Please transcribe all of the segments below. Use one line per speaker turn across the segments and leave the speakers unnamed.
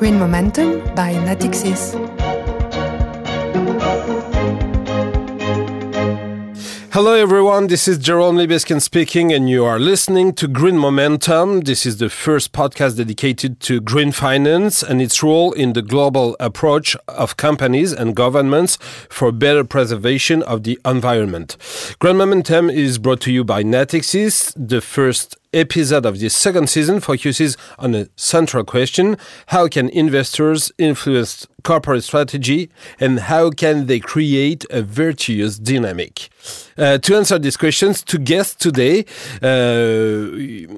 Green Momentum by Natixis.
Hello, everyone. This is Jerome Libeskin speaking, and you are listening to Green Momentum. This is the first podcast dedicated to green finance and its role in the global approach of companies and governments for better preservation of the environment. Green Momentum is brought to you by Natixis. The first episode of this second season focuses on a central question how can investors influence corporate strategy and how can they create a virtuous dynamic? Uh, to answer these questions two guests today uh,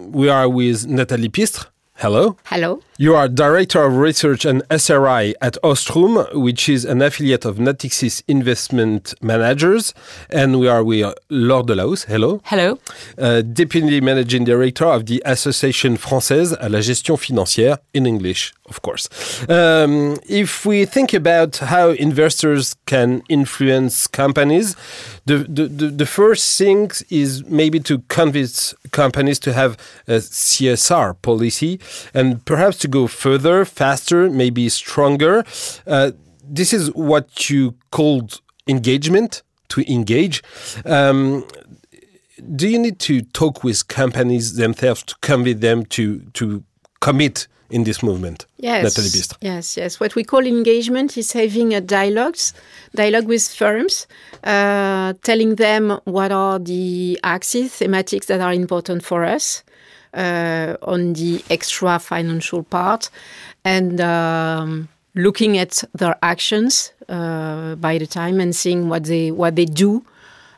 we are with nathalie pistre hello
hello
you are Director of Research and SRI at Ostrum, which is an affiliate of Natixis Investment Managers. And we are with Laure Delahousse. Hello.
Hello.
Uh, Deputy Managing Director of the Association Française à la Gestion Financière, in English, of course. Um, if we think about how investors can influence companies, the, the, the, the first thing is maybe to convince companies to have a CSR policy and perhaps to go further, faster, maybe stronger. Uh, this is what you called engagement, to engage. Um, do you need to talk with companies themselves to convince them to, to commit in this movement?
Yes, yes, yes. What we call engagement is having a dialogues, dialogue with firms, uh, telling them what are the axes, thematics that are important for us, on the extra financial part and um, looking at their actions uh, by the time and seeing what they what they do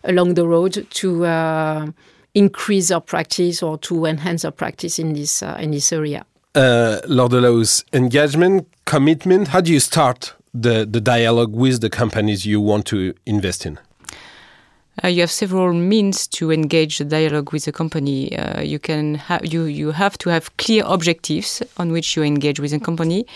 along the road to uh, increase our practice or to enhance our practice in this uh, in this area.
Uh, Laure Delahousse, engagement, commitment. How do you start the the dialogue with the companies you want to invest in?
Uh, you have several means to engage the dialogue with the company. Uh, you can ha you you have to have clear objectives on which you engage with a company,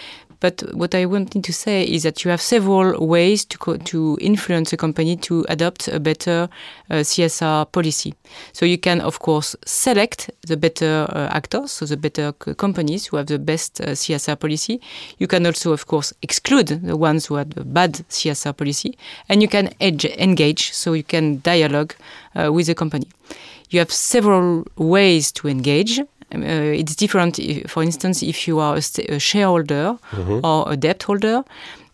but what I wanted to say is that you have several ways to to influence a company to adopt a better uh, CSR policy. So you can, of course, select the better uh, actors, so the better companies who have the best uh, CSR policy. You can also, of course, exclude the ones who have the bad CSR policy, and you can engage, so you can dialogue uh, with the company. You have several ways to engage. Uh, it's different, if, for instance, if you are a, a shareholder mm-hmm. or a debt holder,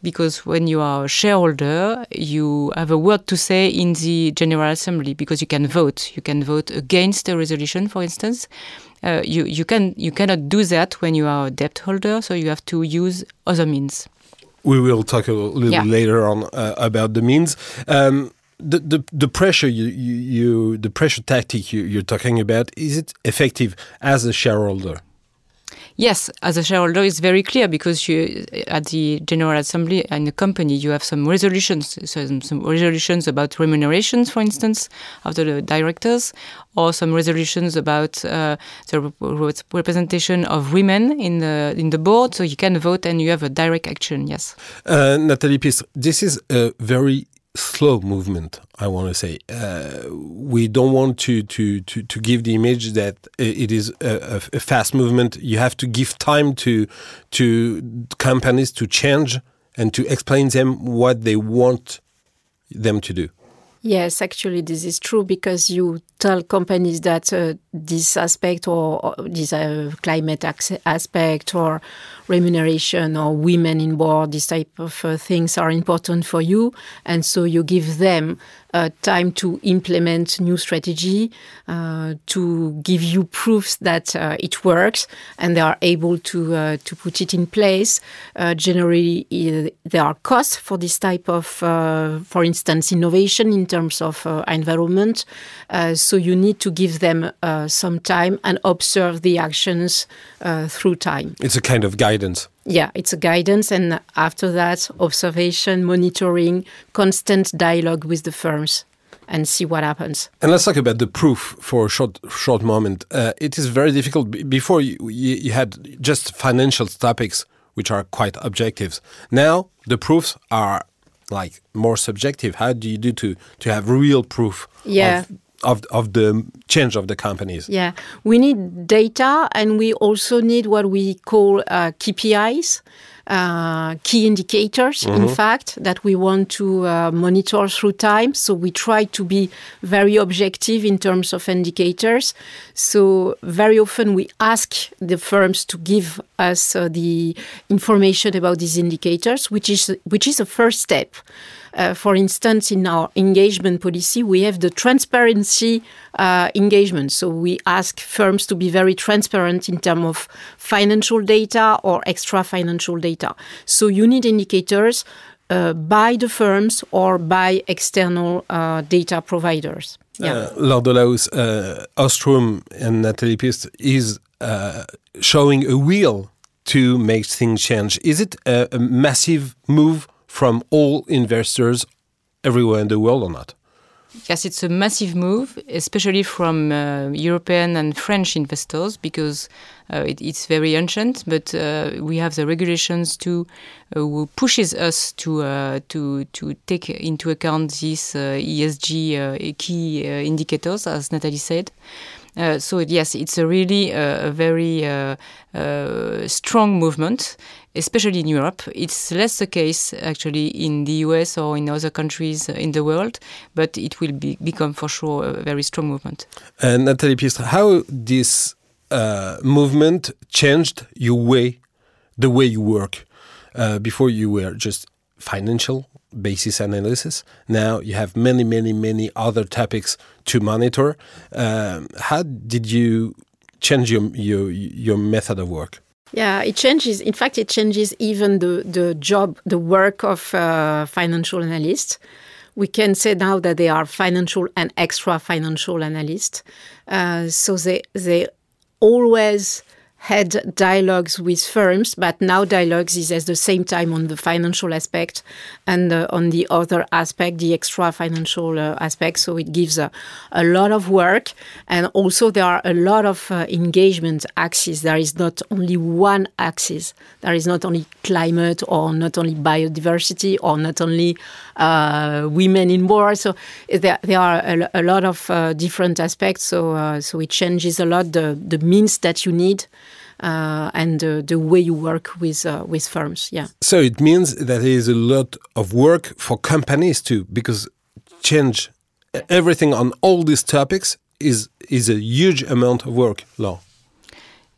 because when you are a shareholder, you have a word to say in the General Assembly because you can vote. You can vote against a resolution, for instance. Uh, you, you, can, you cannot do that when you are a debt holder, so you have to use other means.
We will talk a little yeah. later on uh, about the means. Um, the, the the pressure you, you, you the pressure tactic you, you're talking about is it effective as a shareholder?
Yes, as a shareholder, it's very clear because you, at the General Assembly in the company, you have some resolutions, some, some resolutions about remunerations, for instance, of the directors, or some resolutions about uh, the representation of women in the in the board. So you can vote and you have a direct action. Yes.
Uh, Nathalie Pistre, this is a very slow movement. I want to say uh, we don't want to, to to to give the image that it is a, a, fast movement. You have to give time to to companies to change and to explain them what they want them to do.
Yes, actually, this is true because you tell companies that uh, this aspect or, or this uh, climate aspect or remuneration or women in board, this type of uh, things are important for you. And so you give them uh, time to implement new strategy, uh, to give you proofs that uh, it works, and they are able to uh, to put it in place. Generally, there are costs for this type of, for instance, innovation in terms of environment. so you need to give them some time and observe the actions through time.
It's a kind of guidance.
Yeah, it's a guidance, and after that, observation, monitoring, constant dialogue with the firms and see what happens.
And let's talk about the proof for a short short moment. Uh, it is very difficult. Before you, you, had just financial topics, which are quite objective. Now the proofs are like more subjective. How do you do to to have real proof?
Yeah.
Of of, of the change of the companies.
Yeah, we need data and we also need what we call uh, KPIs. uh, key indicators, in fact, that we want to uh, monitor through time. So we try to be very objective in terms of indicators. So very often we ask the firms to give us uh, the information about these indicators, which is which is a first step. Uh, for instance, in our engagement policy, we have the transparency uh, engagement. So we ask firms to be very transparent in terms of financial data or extra financial data. So you need indicators uh, by the firms or by external uh, data providers. Yeah.
Uh, Laure Delahousse, Ostrum and Nathalie Pistre is showing a will to make things change. Is it a, a massive move from all investors everywhere in the world or not?
Yes, it's a massive move, especially from uh, European and French investors, because uh, it, it's very ancient. But uh, we have the regulations too, uh, who pushes us to uh, to to take into account these uh, ESG key indicators, as Natalie said. So yes, it's a really a very strong movement, especially in Europe. It's less the case actually in the US or in other countries in the world, but it will be, become for sure a very strong movement.
And Nathalie Pistre, how this uh, movement changed your way, the way you work? Uh, before you were just financial basis analysis. Now you have many, many, many other topics to monitor. Um, how did you change your, your your method of work?
Yeah, it changes. In fact, it changes even the, the job, the work of uh, financial analysts. We can say now that they are financial and extra financial analysts. Uh, so they they always had dialogues with firms, but now dialogues is at the same time on the financial aspect and uh, on the other aspect, the extra financial uh, aspect. So it gives a, a lot of work. And also there are a lot of uh, engagement axes. There is not only one axis. There is not only climate or not only biodiversity or not only uh, women in war. So there, there are a, a lot of uh, different aspects. So, uh, so it changes a lot the, the means that you need and uh, the way you work with uh, with firms. Yeah.
So it means that there is a lot of work for companies too, because change everything on all these topics is is a huge amount of work. Laure.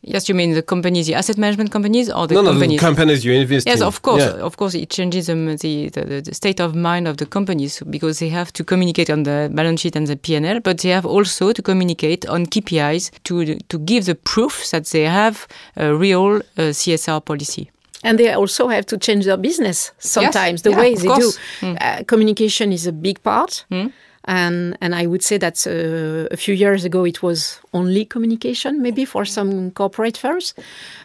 Yes, you mean the companies, the asset management companies, or the
no, no, the
companies?
companies you invest
Yes,
in.
of course,
Yeah.
of course, it changes um, the, the the state of mind of the companies because they have to communicate on the balance sheet and the P&L, but they have also to communicate on KPIs to to give the proof that they have a real uh, CSR policy.
And they also have to change their business sometimes, the
yeah,
way they
course.
do. Uh, communication is a big part. And, and I would say that uh, a few years ago it was only communication, maybe for some corporate firms.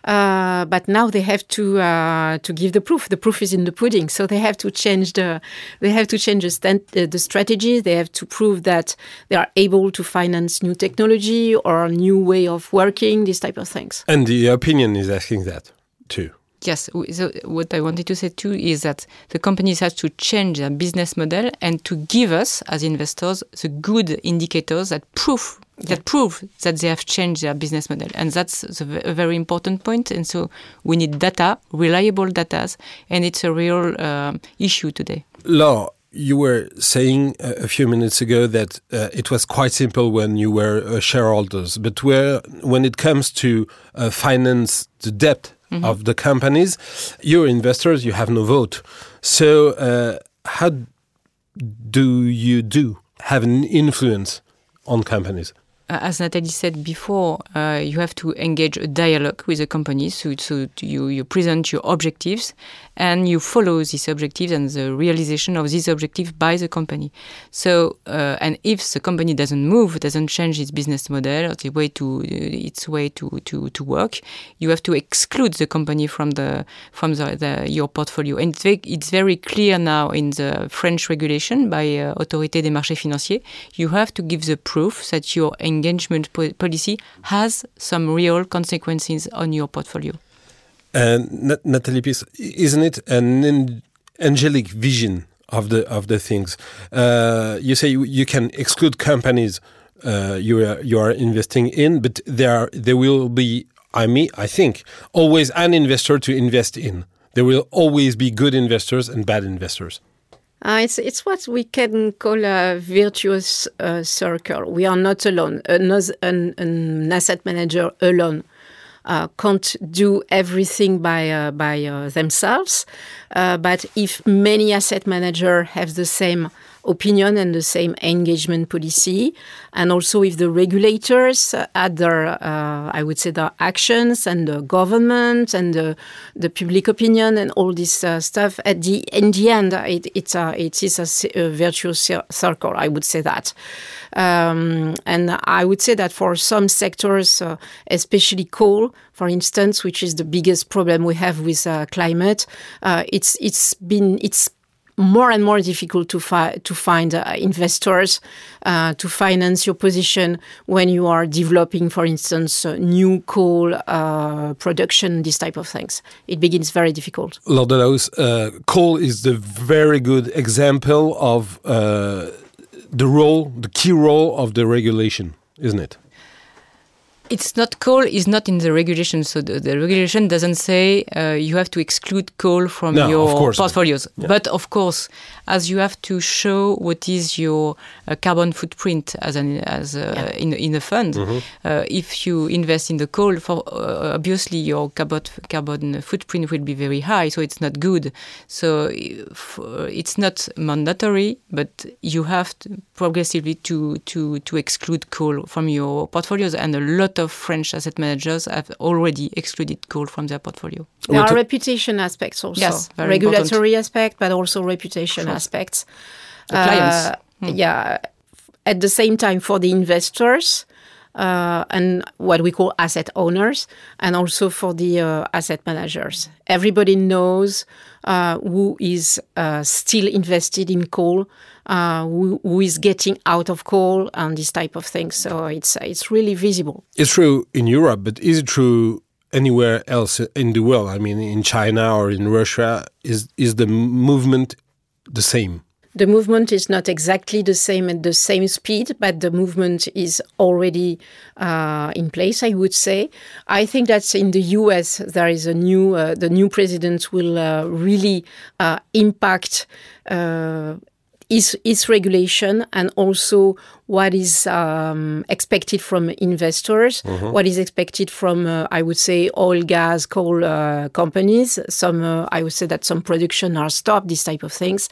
Uh, but now they have to uh, to give the proof. The proof is in the pudding. So they have to change the they have to change the, stand, uh, the strategy. They have to prove that they are able to finance new technology or a new way of working. These type of things.
And the opinion is asking that too.
Yes. So what I wanted to say too is that the companies have to change their business model and to give us as investors the good indicators that prove that prove that they have changed their business model, and that's a very important point. And so we need data, reliable data, and it's a real um, issue today.
Laure, you were saying a a few minutes ago that uh, it was quite simple when you were uh, shareholders, but where when it comes to uh, finance the debt of the companies, you're investors, you have no vote. So uh, how do you do have an influence on companies?
Uh, as Natalie said before, uh, you have to engage a dialogue with the companies. So, so you, you present your objectives and you follow these objectives and the realization of these objectives by the company. So, uh, and if the company doesn't move, doesn't change its business model or the way to its way to, to, to work, you have to exclude the company from the from the, the your portfolio. And it's very, it's very clear now in the French regulation by uh, Autorité des marchés financiers. You have to give the proof that your engagement po- policy has some real consequences on your portfolio.
And Nat- Natalie isn't it an an angelic vision of the of the things? Uh, you say you, you can exclude companies uh, you are you are investing in, but there are, there will be I mean I think always an investor to invest in. there will always be good investors and bad investors.
Uh, it's it's what we can call a virtuous uh, circle. We are not alone. An, an, an asset manager alone uh, can't do everything by uh, by uh, themselves. Uh, but if many asset managers have the same opinion and the same engagement policy. And also if the regulators add their, uh, I would say, their actions and the government and the, the public opinion and all this uh, stuff, at the, in the end, it, it's a, it is a, a virtuous circle, I would say that. Um, and I would say that for some sectors, uh, especially coal, for instance, which is the biggest problem we have with uh, climate, uh, it's it's been it's more and more difficult to, fi- to find uh, investors uh, to finance your position when you are developing, for instance, uh, new coal uh, production, these type of things. It begins very difficult.
Laure Delahousse, uh, coal is the very good example of uh, the role, the key role of the regulation, isn't it?
It's not coal is not in the regulation. So the, the regulation doesn't say uh, you have to exclude coal from
no,
your portfolios. Yeah. But of course, as you have to show what is your uh, carbon footprint as an as a, yeah. in in a fund, mm -hmm. uh, if you invest in the coal, for uh, obviously your carbon carbon footprint will be very high. So it's not good. So it's not mandatory, but you have to progressively to to to exclude coal from your portfolios, and a lot of French asset managers have already excluded coal from their portfolio.
There are reputation aspects also.
Yes,
regulatory important. aspect, but also reputation sure. aspects.
The clients. Uh,
hmm. Yeah. At the same time, for the investors, uh, and what we call asset owners, and also for the uh, asset managers. Everybody knows uh, who is uh, still invested in coal, uh, who, who is getting out of coal, and this type of thing. So it's it's really visible.
It's true in Europe, but is it true anywhere else in the world? I mean, in China or in Russia, is is the movement the same?
The movement is not exactly the same at the same speed, but the movement is already uh, in place. I would say. I think that in the U.S. there is a new uh, the new president will uh, really uh, impact is, is regulation and also what is um, expected from investors, mm-hmm. what is expected from, uh, I would say, oil, gas, coal uh, companies. Some, uh, I would say that some production are stopped, these type of things.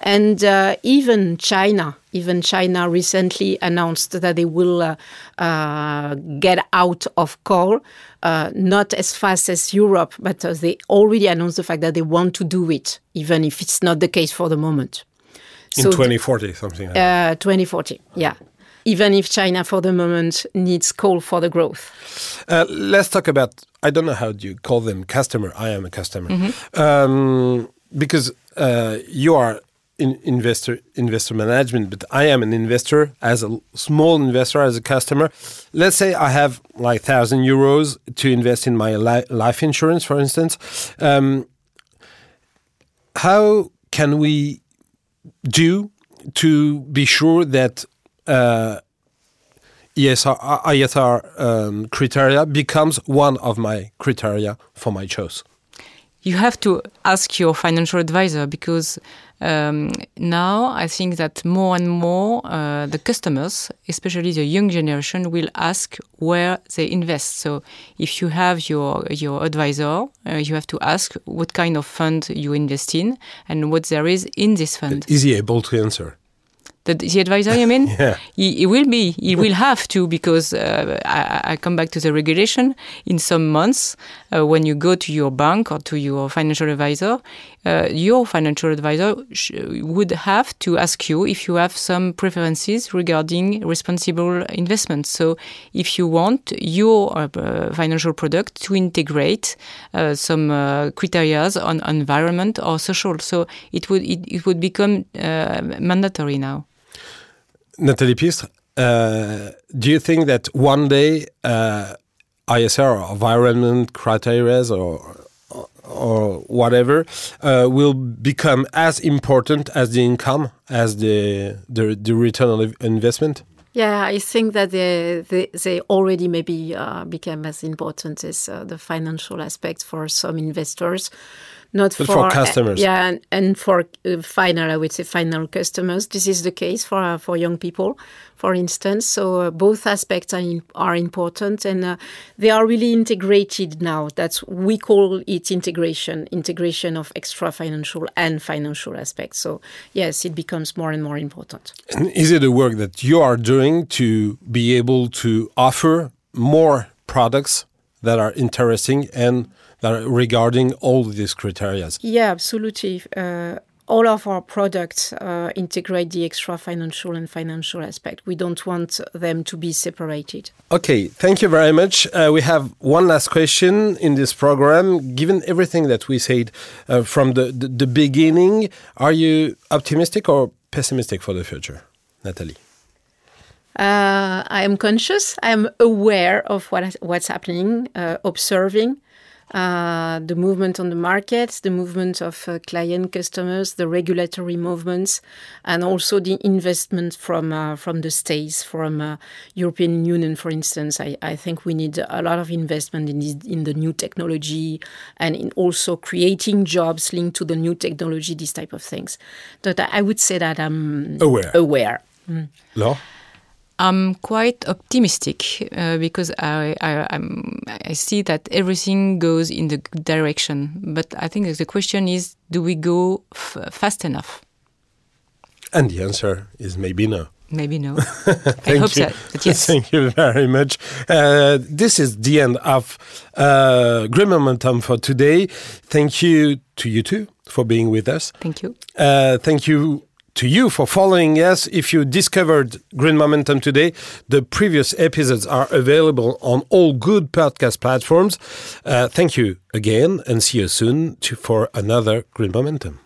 And uh, even China, even China recently announced that they will uh, uh, get out of coal, not as fast as Europe, but they already announced the fact that they want to do it, even if it's not the case for the moment.
In so 2040, something like uh,
2040, yeah. Even if China, for the moment, needs coal for the growth.
Uh, let's talk about, I don't know how do you call them, customer. I am a customer. Mm -hmm. um, because uh, you are in investor investor management, but I am an investor as a small investor as a customer. Let's say I have like thousand euros to invest in my li life insurance, for instance. Um, how can we do to be sure that uh, ESR, ISR um, criteria becomes one of my criteria for my choice?
You have to ask your financial advisor because um, now I think that more and more uh, the customers, especially the young generation, will ask where they invest. So if you have your your advisor, uh, you have to ask what kind of fund you invest in and what there is in this fund.
Is he able to answer?
The, the advisor, you mean?
yeah.
He, he, will be. He will have to because uh, I, I, come back to the regulation. In some months, uh, when you go to your bank or to your financial advisor, uh, your financial advisor would have to ask you if you have some preferences regarding responsible investment. So, if you want your uh, financial product to integrate uh, some uh, criteria on environment or social, so it would it, it would become mandatory now.
Nathalie Pistre, uh, do you think that one day uh, ISR or environment criteria or or whatever uh, will become as important as the income, as the the, the return on investment?
Yeah, I think that they they, they already maybe uh, become as important as uh, the financial aspect for some investors not
But
for,
for customers.
yeah, and, and for uh, final, I would say final customers. This is the case for uh, for young people, for instance. So uh, both aspects are in, are important, and uh, they are really integrated now. That's we call it integration, integration of extra financial and financial aspects. So yes, it becomes more and more important.
And is it a work that you are doing to be able to offer more products that are interesting and that regarding all these criteria?
Yeah, absolutely. Uh, all of our products uh, integrate the extra financial and financial aspect. We don't want them to be separated.
Okay, thank you very much. Uh, we have one last question in this program. Given everything that we said uh, from the, the, the beginning, are you optimistic or pessimistic for the future, Natalie?
Uh, I am conscious. I am aware of what what's happening, uh, observing uh, the movement on the market, the movement of uh, client customers, the regulatory movements, and also the investment from uh, from the states, from uh, European Union, for instance. I, I think we need a lot of investment in this, in the new technology and in also creating jobs linked to the new technology, these type of things. But I would say that I'm
Aware.
Aware. Mm.
Laure?
I'm quite optimistic uh, because I, I, I'm, I see that everything goes in the direction. But I think the question is do we go f- fast enough?
And the answer is maybe no.
Maybe no. I
Thank
hope
you.
so. But yes.
Thank you very much. Uh, this is the end of uh, Green Momentum for today. Thank you to you two for being with us.
Thank you.
Uh, thank you to you for following us. If you discovered Green Momentum today, the previous episodes are available on all good podcast platforms. Uh, thank you again and see you soon to, for another Green Momentum.